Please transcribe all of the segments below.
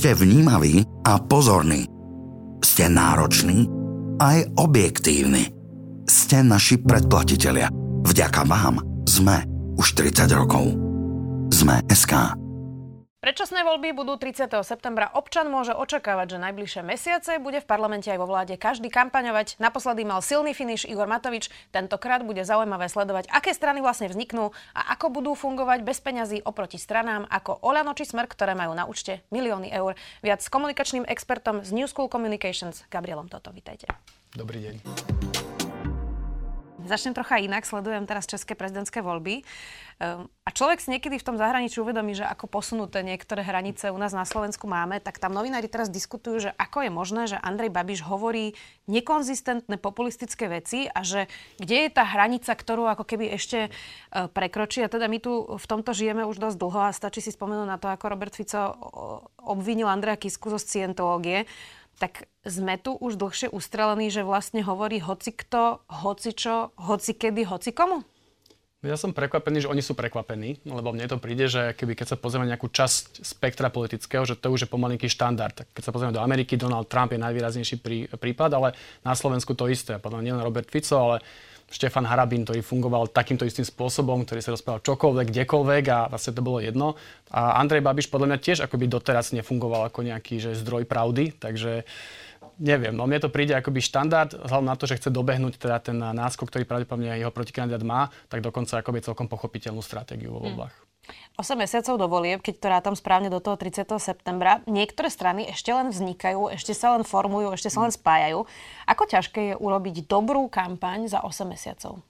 ste vnímaví a pozorní. Ste nároční aj objektívni. Ste naši predplatitelia. Vďaka vám sme už 30 rokov. Sme SK. Predčasné voľby budú 30. septembra. Občan môže očakávať, že najbližšie mesiace bude v parlamente aj vo vláde každý kampaňovať. Naposledy mal silný finish Igor Matovič. Tentokrát bude zaujímavé sledovať, aké strany vlastne vzniknú a ako budú fungovať bez peňazí oproti stranám ako Olano či Smer, ktoré majú na účte milióny eur. Viac s komunikačným expertom z New School Communications Gabrielom Toto. Vítajte. Dobrý deň. Začnem trocha inak, sledujem teraz české prezidentské voľby. Ehm, a človek si niekedy v tom zahraničí uvedomí, že ako posunuté niektoré hranice u nás na Slovensku máme, tak tam novinári teraz diskutujú, že ako je možné, že Andrej Babiš hovorí nekonzistentné populistické veci a že kde je tá hranica, ktorú ako keby ešte e, prekročí. A teda my tu v tomto žijeme už dosť dlho a stačí si spomenúť na to, ako Robert Fico obvinil Andreja Kisku zo scientológie tak sme tu už dlhšie ustrelení, že vlastne hovorí hoci kto, hoci čo, hoci kedy, hoci komu? Ja som prekvapený, že oni sú prekvapení, lebo mne to príde, že keby keď sa pozrieme nejakú časť spektra politického, že to už je pomalinký štandard. Keď sa pozrieme do Ameriky, Donald Trump je najvýraznejší prí, prípad, ale na Slovensku to isté. Podľa nielen Robert Fico, ale Štefan Harabín, ktorý fungoval takýmto istým spôsobom, ktorý sa rozprával čokoľvek, kdekoľvek a vlastne to bolo jedno. A Andrej Babiš podľa mňa tiež akoby doteraz nefungoval ako nejaký že zdroj pravdy, takže neviem, no mne to príde akoby štandard, vzhľadom na to, že chce dobehnúť teda ten náskok, ktorý pravdepodobne jeho protikandidát má, tak dokonca akoby celkom pochopiteľnú stratégiu vo hm. voľbách. Hmm. 8 mesiacov do volieb, keď to rátam správne do toho 30. septembra. Niektoré strany ešte len vznikajú, ešte sa len formujú, ešte sa len spájajú. Ako ťažké je urobiť dobrú kampaň za 8 mesiacov?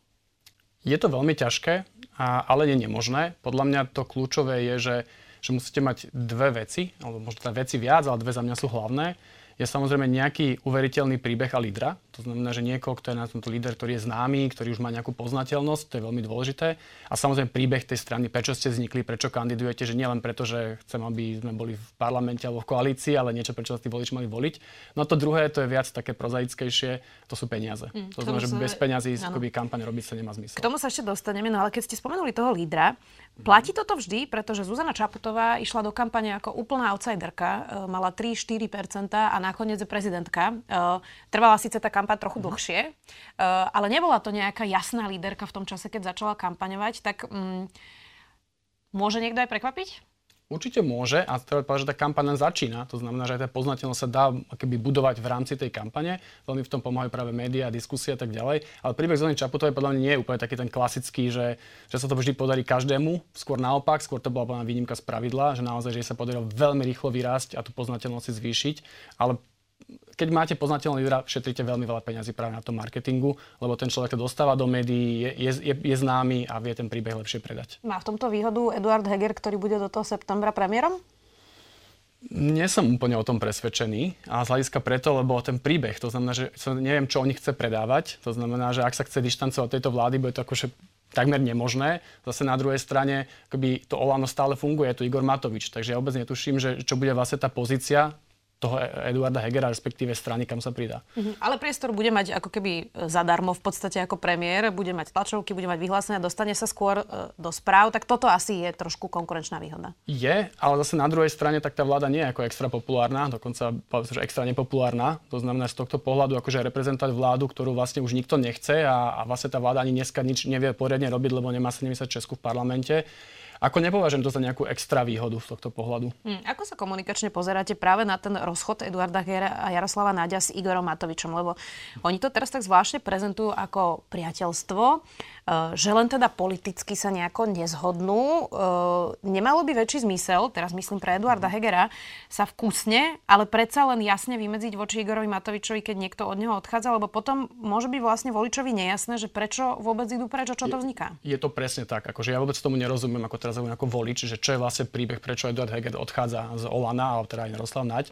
Je to veľmi ťažké, ale nie nemožné. Podľa mňa to kľúčové je, že, že musíte mať dve veci, alebo možno teda veci viac, ale dve za mňa sú hlavné je samozrejme nejaký uveriteľný príbeh a lídra. To znamená, že niekoho, kto je na tomto líder, ktorý je známy, ktorý už má nejakú poznateľnosť, to je veľmi dôležité. A samozrejme príbeh tej strany, prečo ste vznikli, prečo kandidujete, že nielen preto, že chcem, aby sme boli v parlamente alebo v koalícii, ale niečo, prečo tí voliči mali voliť. No a to druhé, to je viac také prozaickejšie, to sú peniaze. Mm, to znamená, že bez peňazí kampaň robiť sa nemá zmysel. K tomu sa ešte dostaneme, no ale keď ste spomenuli toho lídra, Platí toto vždy, pretože Zuzana Čaputová išla do kampane ako úplná outsiderka, e, mala 3-4% a nakoniec je prezidentka. E, trvala síce tá kampaň trochu mhm. dlhšie, e, ale nebola to nejaká jasná líderka v tom čase, keď začala kampaňovať, tak mm, môže niekto aj prekvapiť? Určite môže a treba povedať, že tá kampaň len začína. To znamená, že aj tá poznateľnosť sa dá keby budovať v rámci tej kampane. Veľmi v tom pomáhajú práve médiá, diskusie a tak ďalej. Ale príbeh Zóny Čaputovej podľa mňa nie je úplne taký ten klasický, že, že sa to vždy podarí každému. Skôr naopak, skôr to bola výnimka z pravidla, že naozaj, že sa podarilo veľmi rýchlo vyrásť a tú poznateľnosť si zvýšiť. Ale keď máte poznateľného lídra, šetríte veľmi veľa peňazí práve na tom marketingu, lebo ten človek to dostáva do médií, je, je, je známy a vie ten príbeh lepšie predať. Má v tomto výhodu Eduard Heger, ktorý bude do toho septembra premiérom? Nie som úplne o tom presvedčený a z hľadiska preto, lebo ten príbeh, to znamená, že neviem, čo oni chce predávať, to znamená, že ak sa chce dištancovať od tejto vlády, bude to akože takmer nemožné. Zase na druhej strane, akoby to Olano stále funguje, je tu Igor Matovič, takže ja vôbec netuším, že čo bude vlastne tá pozícia toho Eduarda Hegera, respektíve strany, kam sa pridá. Mm-hmm. Ale priestor bude mať ako keby e, zadarmo v podstate ako premiér, bude mať tlačovky, bude mať vyhlásenia, dostane sa skôr e, do správ, tak toto asi je trošku konkurenčná výhoda. Je, ale zase na druhej strane tak tá vláda nie je ako extra populárna, dokonca že extra nepopulárna. To znamená z tohto pohľadu akože reprezentovať vládu, ktorú vlastne už nikto nechce a, a vlastne tá vláda ani dneska nič nevie poriadne robiť, lebo nemá 70 Česku v parlamente ako nepovažujem to za nejakú extra výhodu z tohto pohľadu. Hmm, ako sa komunikačne pozeráte práve na ten rozchod Eduarda Hera a Jaroslava Náďa s Igorom Matovičom? Lebo oni to teraz tak zvláštne prezentujú ako priateľstvo, že len teda politicky sa nejako nezhodnú. Eh, nemalo by väčší zmysel, teraz myslím pre Eduarda Hegera, sa vkusne, ale predsa len jasne vymedziť voči Igorovi Matovičovi, keď niekto od neho odchádza, lebo potom môže byť vlastne voličovi nejasné, že prečo vôbec idú preč a čo to vzniká. Je, je to presne tak. Akože ja vôbec tomu nerozumiem, ako teraz ako volič, že čo je vlastne príbeh, prečo Eduard Heger odchádza z Olana, alebo teda aj Jaroslav Naď.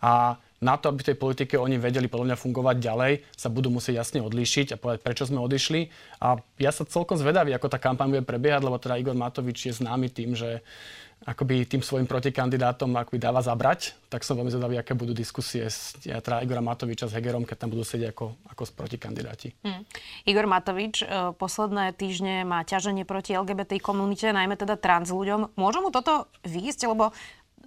A na to, aby v tej politike oni vedeli podľa mňa fungovať ďalej, sa budú musieť jasne odlíšiť a povedať, prečo sme odišli. A ja sa celkom zvedavý, ako tá kampaň bude prebiehať, lebo teda Igor Matovič je známy tým, že akoby tým svojim protikandidátom akoby dáva zabrať, tak som veľmi zvedavý, aké budú diskusie s teda Igora Matoviča s Hegerom, keď tam budú sedieť ako, ako protikandidáti. Hmm. Igor Matovič e, posledné týždne má ťaženie proti LGBT komunite, najmä teda trans ľuďom. Môže mu toto výjsť, lebo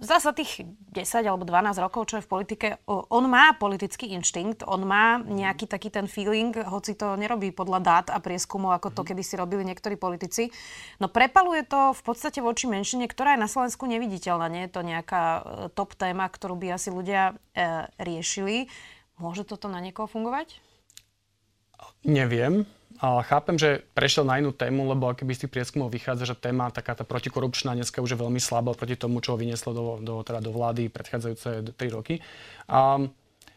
zasa tých 10 alebo 12 rokov, čo je v politike, on má politický inštinkt, on má nejaký taký ten feeling, hoci to nerobí podľa dát a prieskumov, ako to mhm. kedy si robili niektorí politici. No prepaluje to v podstate voči menšine, ktorá je na Slovensku neviditeľná. Nie je to nejaká e, top téma, ktorú by asi ľudia e, riešili. Môže toto na niekoho fungovať? Neviem. Ale chápem, že prešiel na inú tému, lebo keby z tých prieskumov vychádza, že téma taká tá protikorupčná dneska už je veľmi slabá proti tomu, čo ho vynieslo do, do, teda do vlády predchádzajúce 3 roky. Um,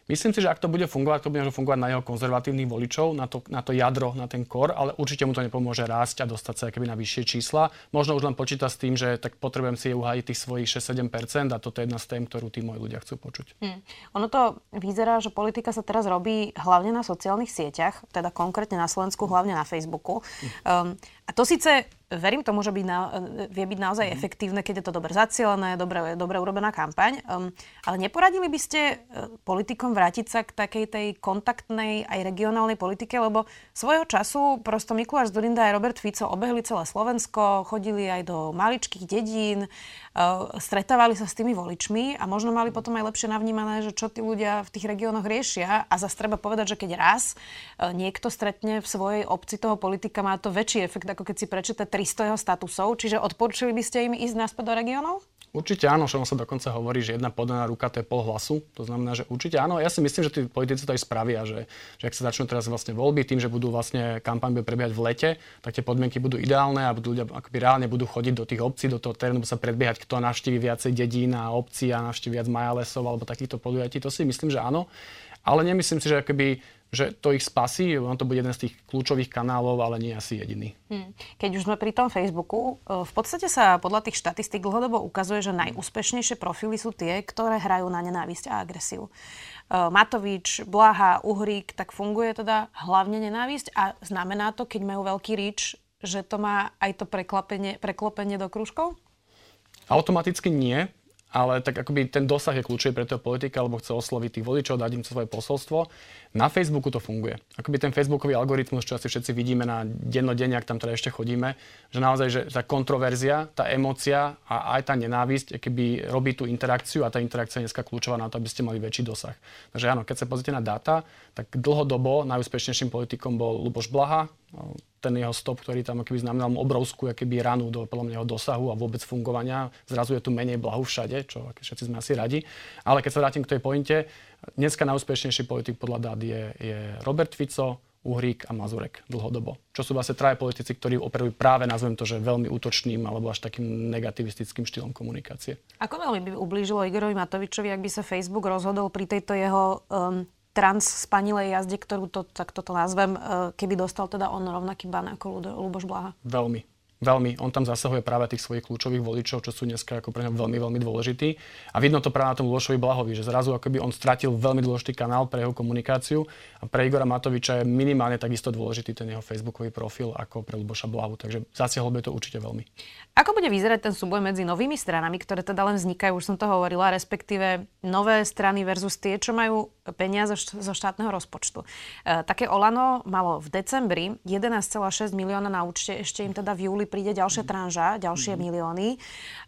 Myslím si, že ak to bude fungovať, to bude fungovať na jeho konzervatívnych voličov, na to, na to jadro, na ten kor, ale určite mu to nepomôže rásť a dostať sa keby na vyššie čísla. Možno už len počíta s tým, že tak potrebujem si uhájiť tých svojich 6-7% a toto je jedna z tém, ktorú tí moji ľudia chcú počuť. Hmm. Ono to vyzerá, že politika sa teraz robí hlavne na sociálnych sieťach, teda konkrétne na Slovensku, hlavne na Facebooku. Um, a to síce verím tomu, že by na, vie byť naozaj mm. efektívne, keď je to dobre zacielené, dobre, dobre urobená kampaň. Um, ale neporadili by ste uh, politikom vrátiť sa k takej tej kontaktnej aj regionálnej politike, lebo svojho času prosto Mikuláš Zurinda aj Robert Fico obehli celé Slovensko, chodili aj do maličkých dedín, uh, stretávali sa s tými voličmi a možno mali potom aj lepšie navnímané, že čo tí ľudia v tých regiónoch riešia. A zase treba povedať, že keď raz uh, niekto stretne v svojej obci toho politika, má to väčší efekt, ako keď si prečíta 300 jeho statusov, čiže odporúčili by ste im ísť naspäť do regiónov? Určite áno, že sa dokonca hovorí, že jedna podaná ruka to je pol hlasu. To znamená, že určite áno. Ja si myslím, že tí politici to aj spravia, že, že ak sa začnú teraz vlastne voľby, tým, že budú vlastne kampaň prebiehať v lete, tak tie podmienky budú ideálne a budú ľudia akoby reálne budú chodiť do tých obcí, do toho terénu, sa predbiehať, kto navštívi viacej dedín a obcí a navštívi viac majalesov alebo takýchto podujatí. To si myslím, že áno. Ale nemyslím si, že akoby že to ich spasí, on to bude jeden z tých kľúčových kanálov, ale nie asi jediný. Hmm. Keď už sme pri tom Facebooku, e, v podstate sa podľa tých štatistík dlhodobo ukazuje, že najúspešnejšie profily sú tie, ktoré hrajú na nenávisť a agresiu. E, Matovič, Blaha, Uhrík, tak funguje teda hlavne nenávisť a znamená to, keď majú veľký rič, že to má aj to preklopenie, preklopenie do krúžkov? Automaticky nie, ale tak akoby ten dosah je kľúčový pre toho politika, lebo chce osloviť tých voličov, dať im svoje posolstvo. Na Facebooku to funguje. Akoby ten facebookový algoritmus, čo asi všetci vidíme na dennodenne, ak tam teda ešte chodíme, že naozaj, že tá kontroverzia, tá emócia a aj tá nenávisť, keby robí tú interakciu a tá interakcia je dneska kľúčová na to, aby ste mali väčší dosah. Takže áno, keď sa pozrite na dáta, tak dlhodobo najúspešnejším politikom bol Luboš Blaha, ten jeho stop, ktorý tam keby znamenal obrovskú keby ranu do podľa dosahu a vôbec fungovania. Zrazu je tu menej blahu všade, čo všetci sme asi radi. Ale keď sa vrátim k tej pointe, Dneska najúspešnejší politik podľa dát je, je Robert Fico, Uhrík a Mazurek dlhodobo. Čo sú vlastne traje politici, ktorí operujú práve, nazvem to, že veľmi útočným alebo až takým negativistickým štýlom komunikácie. Ako veľmi by ublížilo Igorovi Matovičovi, ak by sa Facebook rozhodol pri tejto jeho um, trans spanilej jazde, ktorú to, tak toto nazvem, uh, keby dostal teda on rovnaký ban ako Luboš Blaha? Veľmi veľmi, on tam zasahuje práve tých svojich kľúčových voličov, čo sú dneska ako pre ňa veľmi, veľmi dôležití. A vidno to práve na tom Lubošovi Blahovi, že zrazu akoby on stratil veľmi dôležitý kanál pre jeho komunikáciu a pre Igora Matoviča je minimálne takisto dôležitý ten jeho facebookový profil ako pre Luboša Blahu. Takže zasiahol by to určite veľmi. Ako bude vyzerať ten súboj medzi novými stranami, ktoré teda len vznikajú, už som to hovorila, respektíve nové strany versus tie, čo majú peniaze zo štátneho rozpočtu. E, také Olano malo v decembri 11,6 milióna na účte, ešte im teda v júli príde ďalšia tranža, ďalšie mm. milióny.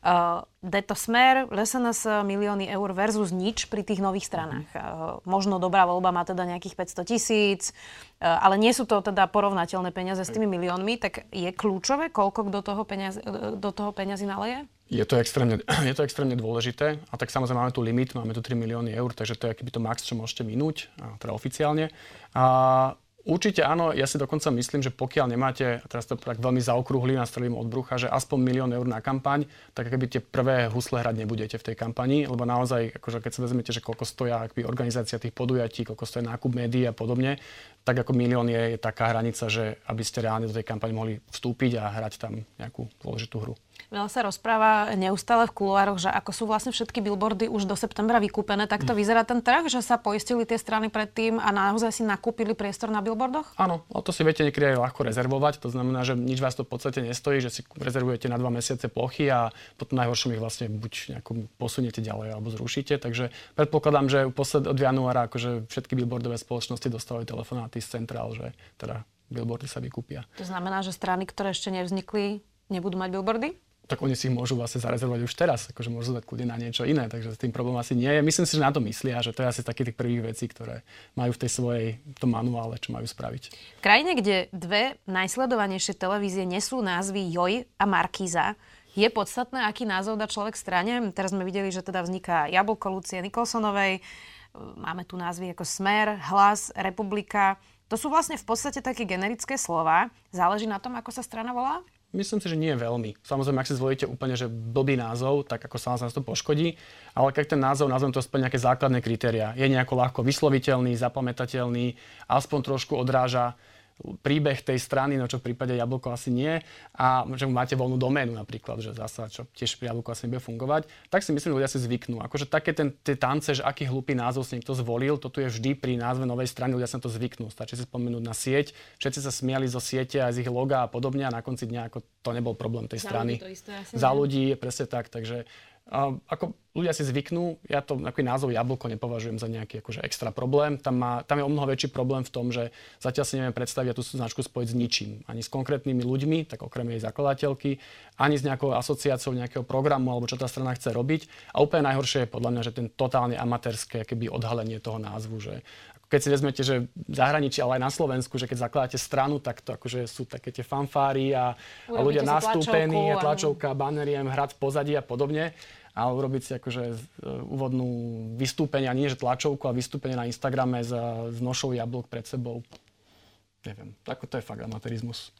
Uh, Deto Smer, SNS milióny eur versus nič pri tých nových stranách. Uh, možno dobrá voľba má teda nejakých 500 tisíc, uh, ale nie sú to teda porovnateľné peniaze s tými miliónmi, tak je kľúčové, koľko do toho, peniaz, do toho peniazy naleje? Je to, extrémne, je to extrémne dôležité a tak samozrejme máme tu limit, máme tu 3 milióny eur, takže to je akýby to max, čo môžete minúť, teda oficiálne. A Určite áno, ja si dokonca myslím, že pokiaľ nemáte, a teraz to tak veľmi zaokrúhli, nastrelím od brucha, že aspoň milión eur na kampaň, tak keby tie prvé husle hrať nebudete v tej kampani, lebo naozaj, akože keď sa vezmete, že koľko stoja akby organizácia tých podujatí, koľko stojí nákup médií a podobne, tak ako milión je, je taká hranica, že aby ste reálne do tej kampane mohli vstúpiť a hrať tam nejakú dôležitú hru. Veľa sa rozpráva neustále v kuloároch, že ako sú vlastne všetky billboardy už do septembra vykúpené, tak to vyzerá ten trh, že sa poistili tie strany predtým a naozaj si nakúpili priestor na billboardoch? Áno, o to si viete niekedy aj ľahko rezervovať. To znamená, že nič vás to v podstate nestojí, že si rezervujete na dva mesiace plochy a potom najhoršom ich vlastne buď posuniete ďalej alebo zrušíte. Takže predpokladám, že posled od januára akože všetky billboardové spoločnosti dostávajú telefonáty z centrál, že teda billboardy sa vykúpia. To znamená, že strany, ktoré ešte nevznikli, nebudú mať billboardy? Tak oni si ich môžu vlastne zarezervovať už teraz, akože môžu dať kľudne na niečo iné, takže s tým problém asi nie je. Myslím si, že na to myslia, že to je asi takých tých prvých vecí, ktoré majú v tej svojej tom manuále, čo majú spraviť. V krajine, kde dve najsledovanejšie televízie nesú názvy Joj a Markíza, je podstatné, aký názov dá človek strane. Teraz sme videli, že teda vzniká Jablko Lucie Nikolsonovej, máme tu názvy ako Smer, Hlas, Republika. To sú vlastne v podstate také generické slova. Záleží na tom, ako sa strana volá? Myslím si, že nie veľmi. Samozrejme, ak si zvolíte úplne že blbý názov, tak ako sa nás to poškodí, ale keď ten názov, nazvem to splň nejaké základné kritéria, je nejako ľahko vysloviteľný, zapamätateľný, aspoň trošku odráža príbeh tej strany, no čo v prípade Jablko asi nie, a že máte voľnú doménu napríklad, že zasa, čo tiež pri Jablko asi nebude fungovať, tak si myslím, že ľudia si zvyknú. Akože také ten, tie tance, že aký hlupý názov si niekto zvolil, to tu je vždy pri názve novej strany, ľudia sa to zvyknú. Stačí si spomenúť na sieť, všetci sa smiali zo siete a z ich loga a podobne a na konci dňa ako to nebol problém tej Za strany. Ľudí to isté, Za ľudí presne tak, takže a ako ľudia si zvyknú, ja to ako názov jablko nepovažujem za nejaký akože extra problém. Tam, má, tam je o mnoho väčší problém v tom, že zatiaľ si nevieme predstaviť tú značku spojiť s ničím. Ani s konkrétnymi ľuďmi, tak okrem jej zakladateľky, ani s nejakou asociáciou nejakého programu, alebo čo tá strana chce robiť. A úplne najhoršie je podľa mňa, že ten totálne amatérske keby odhalenie toho názvu, že keď si vezmete, že v zahraničí, ale aj na Slovensku, že keď zakladáte stranu, tak to akože sú také tie fanfáry a, a ľudia nastúpení, a- tlačovka, banery, hrad v pozadí a podobne a urobiť si akože e, úvodnú vystúpenie, a nie že tlačovku, a vystúpenie na Instagrame s, s nošou jablok pred sebou. Neviem, ako to je fakt amatérizmus.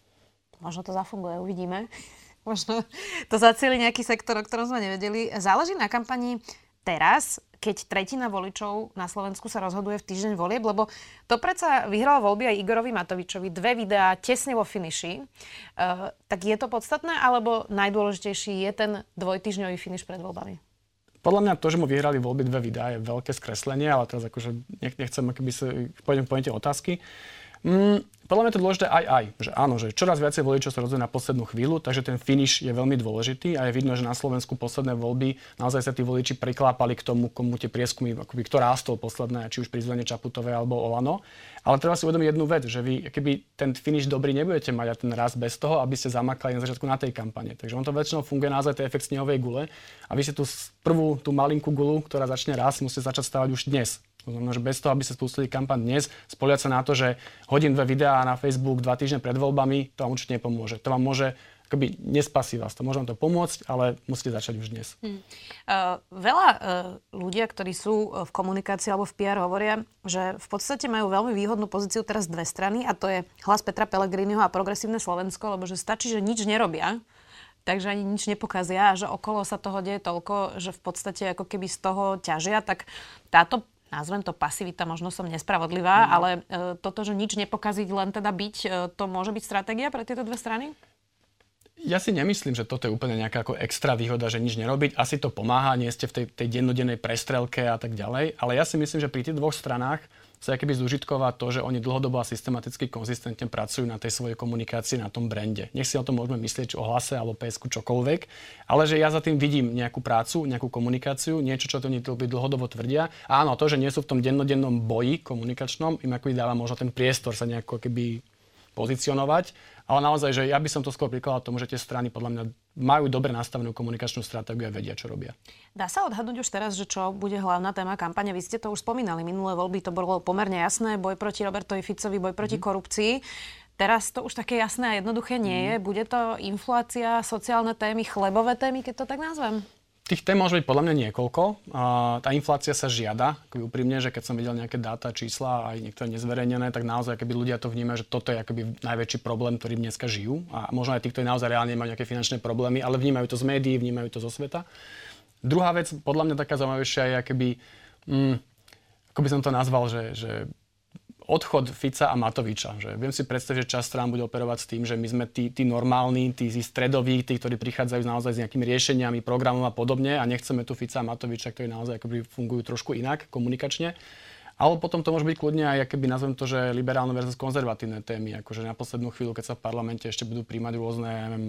Možno to zafunguje, uvidíme. Možno to zacieli nejaký sektor, o ktorom sme nevedeli. Záleží na kampani teraz, keď tretina voličov na Slovensku sa rozhoduje v týždeň volieb, lebo to predsa vyhral voľby aj Igorovi Matovičovi, dve videá tesne vo finiši. Uh, tak je to podstatné, alebo najdôležitejší je ten dvojtyžňový finiš pred voľbami? Podľa mňa to, že mu vyhrali voľby dve videá, je veľké skreslenie, ale teraz akože nech, nechcem, keby sa pôjdem pointe otázky. Mm, podľa mňa je to dôležité aj aj, že áno, že čoraz viacej voličov sa rozhoduje na poslednú chvíľu, takže ten finish je veľmi dôležitý a je vidno, že na Slovensku posledné voľby naozaj sa tí voliči priklápali k tomu, komu tie prieskumy, akoby, kto rástol posledné, či už pri zvolení alebo Olano. Ale treba si uvedomiť jednu vec, že vy keby ten finish dobrý nebudete mať a ten rast bez toho, aby ste zamakali na začiatku na tej kampane. Takže on to väčšinou funguje naozaj je efekt snehovej gule a vy si tú prvú, tú malinkú gulu, ktorá začne rast, musíte začať stavať už dnes. To znamená, že bez toho, aby ste spustili kampaň dnes, spoliať sa na to, že hodím dve videá na Facebook dva týždne pred voľbami, to vám určite nepomôže. To vám môže, akoby nespasí vás to. Môže vám to pomôcť, ale musíte začať už dnes. Uh, veľa uh, ľudia, ktorí sú v komunikácii alebo v PR hovoria, že v podstate majú veľmi výhodnú pozíciu teraz dve strany a to je hlas Petra Pellegriniho a Progresívne Slovensko, lebo že stačí, že nič nerobia, takže ani nič nepokazia a že okolo sa toho deje toľko, že v podstate ako keby z toho ťažia, tak táto nazvem to pasivita, možno som nespravodlivá, Mm. ale uh, toto, že nič nepokaziť, len teda byť, uh, to môže byť stratégia pre tieto dve strany? Ja si nemyslím, že toto je úplne nejaká ako extra výhoda, že nič nerobiť. Asi to pomáha, nie ste v tej, tej dennodennej prestrelke a tak ďalej. Ale ja si myslím, že pri tých dvoch stranách sa keby zúžitková to, že oni dlhodobo a systematicky, konzistentne pracujú na tej svojej komunikácii, na tom brande. Nech si o tom môžeme myslieť, o hlase alebo PSku, čokoľvek, ale že ja za tým vidím nejakú prácu, nejakú komunikáciu, niečo, čo to oni dl- dlhodobo tvrdia. A áno, to, že nie sú v tom dennodennom boji komunikačnom, im ako dáva možno ten priestor sa nejako keby pozicionovať, ale naozaj, že ja by som to skôr prikladal tomu, že tie strany podľa mňa majú dobre nastavenú komunikačnú stratégiu a vedia, čo robia. Dá sa odhadnúť už teraz, že čo bude hlavná téma kampane? Vy ste to už spomínali, minulé voľby to bolo pomerne jasné, boj proti Robertovi Ficovi, boj proti korupcii. Teraz to už také jasné a jednoduché nie je. Bude to inflácia, sociálne témy, chlebové témy, keď to tak nazvem? Tých tém môže byť podľa mňa niekoľko. A tá inflácia sa žiada, úprimne, že keď som videl nejaké dáta, čísla aj niektoré nezverejnené, tak naozaj keby ľudia to vnímajú, že toto je akoby najväčší problém, ktorým dneska žijú. A možno aj tí, ktorí naozaj reálne majú nejaké finančné problémy, ale vnímajú to z médií, vnímajú to zo sveta. Druhá vec, podľa mňa taká zaujímavejšia je, akoby, mm, ako by som to nazval, že, že odchod Fica a Matoviča. Že viem si predstaviť, že čas strán bude operovať s tým, že my sme tí, tí normálni, tí, stredoví, tí, ktorí prichádzajú naozaj s nejakými riešeniami, programom a podobne a nechceme tu Fica a Matoviča, ktorí naozaj akoby fungujú trošku inak komunikačne. Ale potom to môže byť kľudne aj, keby nazvem to, že liberálne versus konzervatívne témy. Akože na poslednú chvíľu, keď sa v parlamente ešte budú príjmať rôzne, neviem,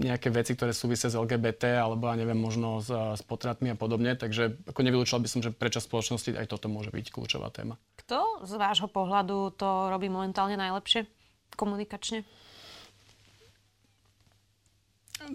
nejaké veci, ktoré súvisia s LGBT, alebo ja neviem, možno s, s potratmi a podobne. Takže ako nevylúčil by som, že prečo spoločnosti aj toto môže byť kľúčová téma. Kto z vášho pohľadu to robí momentálne najlepšie komunikačne?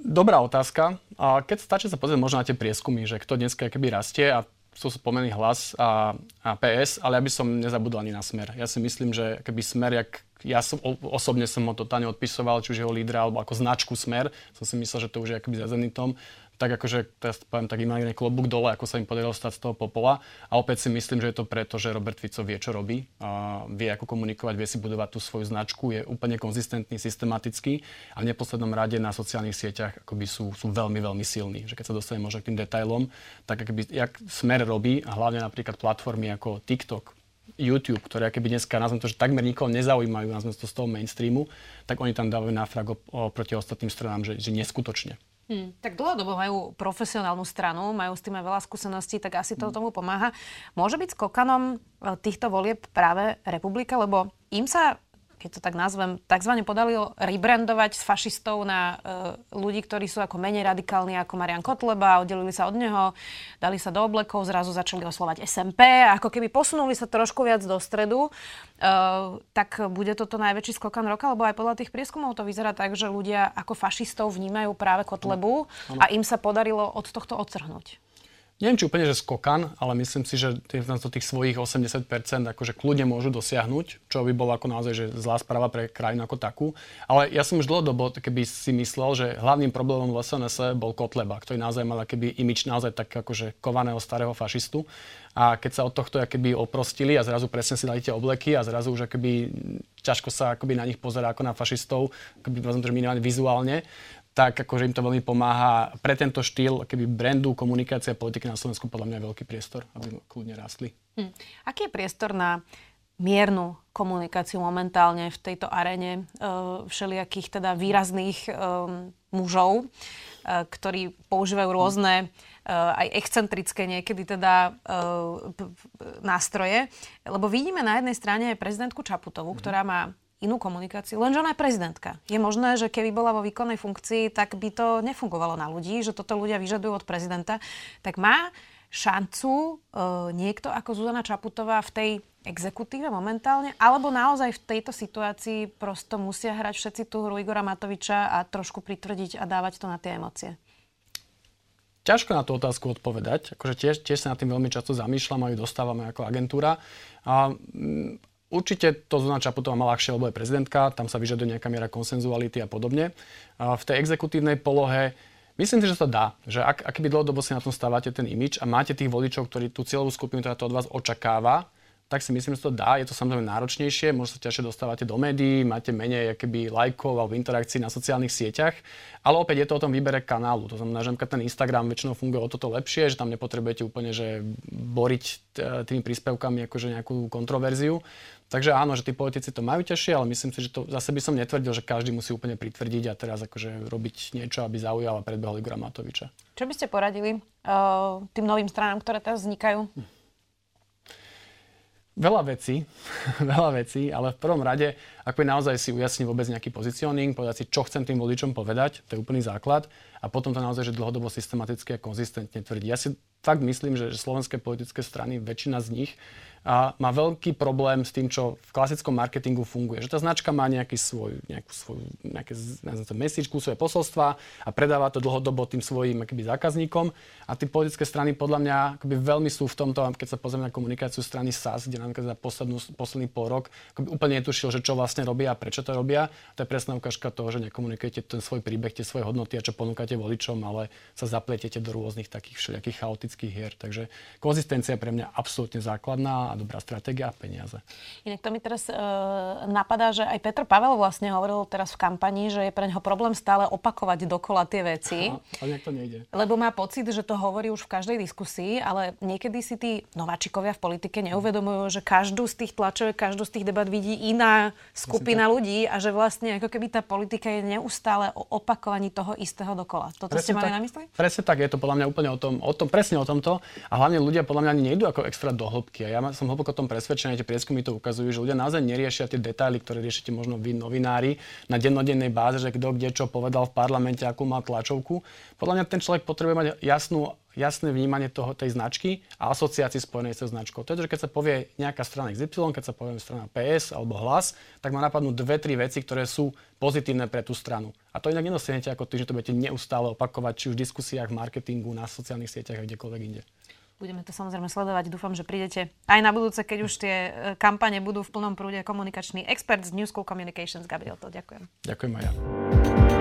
Dobrá otázka. A keď stačí sa pozrieť možno na tie prieskumy, že kto dneska keby rastie a sú spomený hlas a, a PS, ale ja by som nezabudol ani na smer. Ja si myslím, že keby smer, jak ja som, osobne som ho totálne odpisoval, či už jeho lídra, alebo ako značku smer, som si myslel, že to už je akoby za Zenitom, tak akože, teraz poviem tak imaginárne klobúk dole, ako sa im podarilo stať z toho popola. A opäť si myslím, že je to preto, že Robert Fico vie, čo robí, a vie, ako komunikovať, vie si budovať tú svoju značku, je úplne konzistentný, systematický a v neposlednom rade na sociálnych sieťach akoby sú, sú veľmi, veľmi silní. Že keď sa dostane možno k tým detailom, tak akoby, jak Smer robí, a hlavne napríklad platformy ako TikTok, YouTube, ktoré keby dneska, nazvem to, že takmer nikoho nezaujímajú, nazvem to z toho mainstreamu, tak oni tam dávajú náfrag proti ostatným stranám, že, že neskutočne. Hmm. Tak dlhodobo majú profesionálnu stranu, majú s tým aj veľa skúseností, tak asi to hmm. tomu pomáha. Môže byť skokanom e, týchto volieb práve republika, lebo im sa keď to tak nazvem, tzv. podarilo rebrandovať s fašistov na uh, ľudí, ktorí sú ako menej radikálni ako Marian Kotleba, oddelili sa od neho, dali sa do oblekov, zrazu začali oslovať SMP, ako keby posunuli sa trošku viac do stredu, uh, tak bude toto najväčší skokan roka, lebo aj podľa tých prieskumov to vyzerá tak, že ľudia ako fašistov vnímajú práve Kotlebu a im sa podarilo od tohto odtrhnúť. Neviem, či úplne, že skokan, ale myslím si, že tých, tých svojich 80% akože kľudne môžu dosiahnuť, čo by bolo ako naozaj že zlá správa pre krajinu ako takú. Ale ja som už dlhodobo keby si myslel, že hlavným problémom v SNS bol Kotleba, ktorý naozaj mal keby imič naozaj tak akože kovaného starého fašistu. A keď sa od tohto keby oprostili a zrazu presne si dali tie obleky a zrazu už akoby ťažko sa akoby na nich pozerá ako na fašistov, akoby minimálne vizuálne, tak akože im to veľmi pomáha. Pre tento štýl keby brandu, komunikácia a politiky na Slovensku podľa mňa je veľký priestor, aby kľudne rástli. Hm. Aký je priestor na miernu komunikáciu momentálne v tejto arene uh, všelijakých teda výrazných um, mužov, uh, ktorí používajú rôzne uh, aj excentrické niekedy teda p- p- nástroje. Lebo vidíme na jednej strane prezidentku Čaputovú, mm-hmm. ktorá má inú komunikáciu, lenže ona je prezidentka. Je možné, že keby bola vo výkonnej funkcii, tak by to nefungovalo na ľudí, že toto ľudia vyžadujú od prezidenta. Tak má šancu e, niekto ako Zuzana Čaputová v tej exekutíve momentálne, alebo naozaj v tejto situácii prosto musia hrať všetci tú hru Igora Matoviča a trošku pritvrdiť a dávať to na tie emócie? Ťažko na tú otázku odpovedať. Akože tiež, tiež sa na tým veľmi často zamýšľam a ju dostávame ako agentúra. A, Určite to Zuzana Čaputová má ľahšie, lebo je prezidentka, tam sa vyžaduje nejaká miera konsenzuality a podobne. V tej exekutívnej polohe Myslím si, že to dá. Že ak, ak by dlhodobo si na tom stávate ten imič a máte tých voličov, ktorí tú cieľovú skupinu, ktorá to od vás očakáva, tak si myslím, že to dá. Je to samozrejme náročnejšie, možno sa ťažšie dostávate do médií, máte menej keby lajkov alebo interakcií na sociálnych sieťach, ale opäť je to o tom výbere kanálu. To znamená, že ten Instagram väčšinou funguje o toto lepšie, že tam nepotrebujete úplne že boriť tými príspevkami akože nejakú kontroverziu. Takže áno, že tí politici to majú ťažšie, ale myslím si, že to zase by som netvrdil, že každý musí úplne pritvrdiť a teraz akože robiť niečo, aby zaujal a predbehol Igora Matoviča. Čo by ste poradili uh, tým novým stranám, ktoré teraz vznikajú? Hm. Veľa vecí, veľa vecí, ale v prvom rade, ako je naozaj si ujasniť vôbec nejaký pozicioning, povedať si, čo chcem tým voličom povedať, to je úplný základ, a potom to naozaj, že dlhodobo systematicky a konzistentne tvrdí. Ja si fakt myslím, že, že slovenské politické strany, väčšina z nich, a má veľký problém s tým, čo v klasickom marketingu funguje. Že tá značka má nejaký svoj, nejakú svoju, nejaké to mesičku, svoje posolstva a predáva to dlhodobo tým svojim akoby, zákazníkom. A tie politické strany podľa mňa akoby, veľmi sú v tomto, keď sa pozrieme na komunikáciu strany SAS, kde napríklad za poslednú, posledný pol rok akoby, úplne netušil, že čo vlastne robia a prečo to robia. To je presná ukážka toho, že nekomunikujete ten svoj príbeh, tie svoje hodnoty a čo ponúkate voličom, ale sa zapletiete do rôznych takých všelijakých chaotických hier. Takže konzistencia pre mňa absolútne základná dobrá stratégia a peniaze. Inak to mi teraz e, napadá, že aj Petr Pavel vlastne hovoril teraz v kampani, že je pre neho problém stále opakovať dokola tie veci. Aha, ale to nejde. Lebo má pocit, že to hovorí už v každej diskusii, ale niekedy si tí nováčikovia v politike neuvedomujú, že každú z tých tlačoviek, každú z tých debat vidí iná skupina ľudí a že vlastne ako keby tá politika je neustále o opakovaní toho istého dokola. Toto presne ste mali tak, na mysli? Presne tak, je to podľa mňa úplne o tom, o tom, presne o tomto. A hlavne ľudia podľa mňa ani nejdú ako extra do hĺbky. A ja som hlboko o tom presvedčený, tie prieskumy to ukazujú, že ľudia naozaj neriešia tie detaily, ktoré riešite možno vy novinári na dennodennej báze, že kto kde čo povedal v parlamente, akú mal tlačovku. Podľa mňa ten človek potrebuje mať jasnú jasné vnímanie toho, tej značky a asociácii spojenej s značkou. To je že keď sa povie nejaká strana XY, keď sa povie strana PS alebo hlas, tak má napadnú dve, tri veci, ktoré sú pozitívne pre tú stranu. A to inak nedosiahnete ako tým, že to budete neustále opakovať, či už v diskusiách, marketingu, na sociálnych sieťach a kdekoľvek inde. Budeme to samozrejme sledovať. Dúfam, že prídete aj na budúce, keď už tie e, kampane budú v plnom prúde. Komunikačný expert z New School Communications, Gabriel, to ďakujem. Ďakujem aj ja.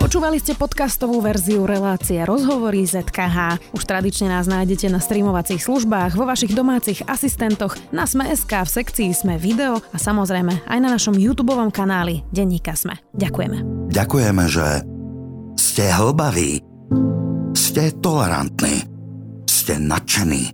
Počúvali ste podcastovú verziu relácie Rozhovory ZKH. Už tradične nás nájdete na streamovacích službách, vo vašich domácich asistentoch, na Sme.sk, v sekcii Sme video a samozrejme aj na našom YouTube kanáli Denníka Sme. Ďakujeme. Ďakujeme, že ste hlbaví, ste tolerantní, ste nadšení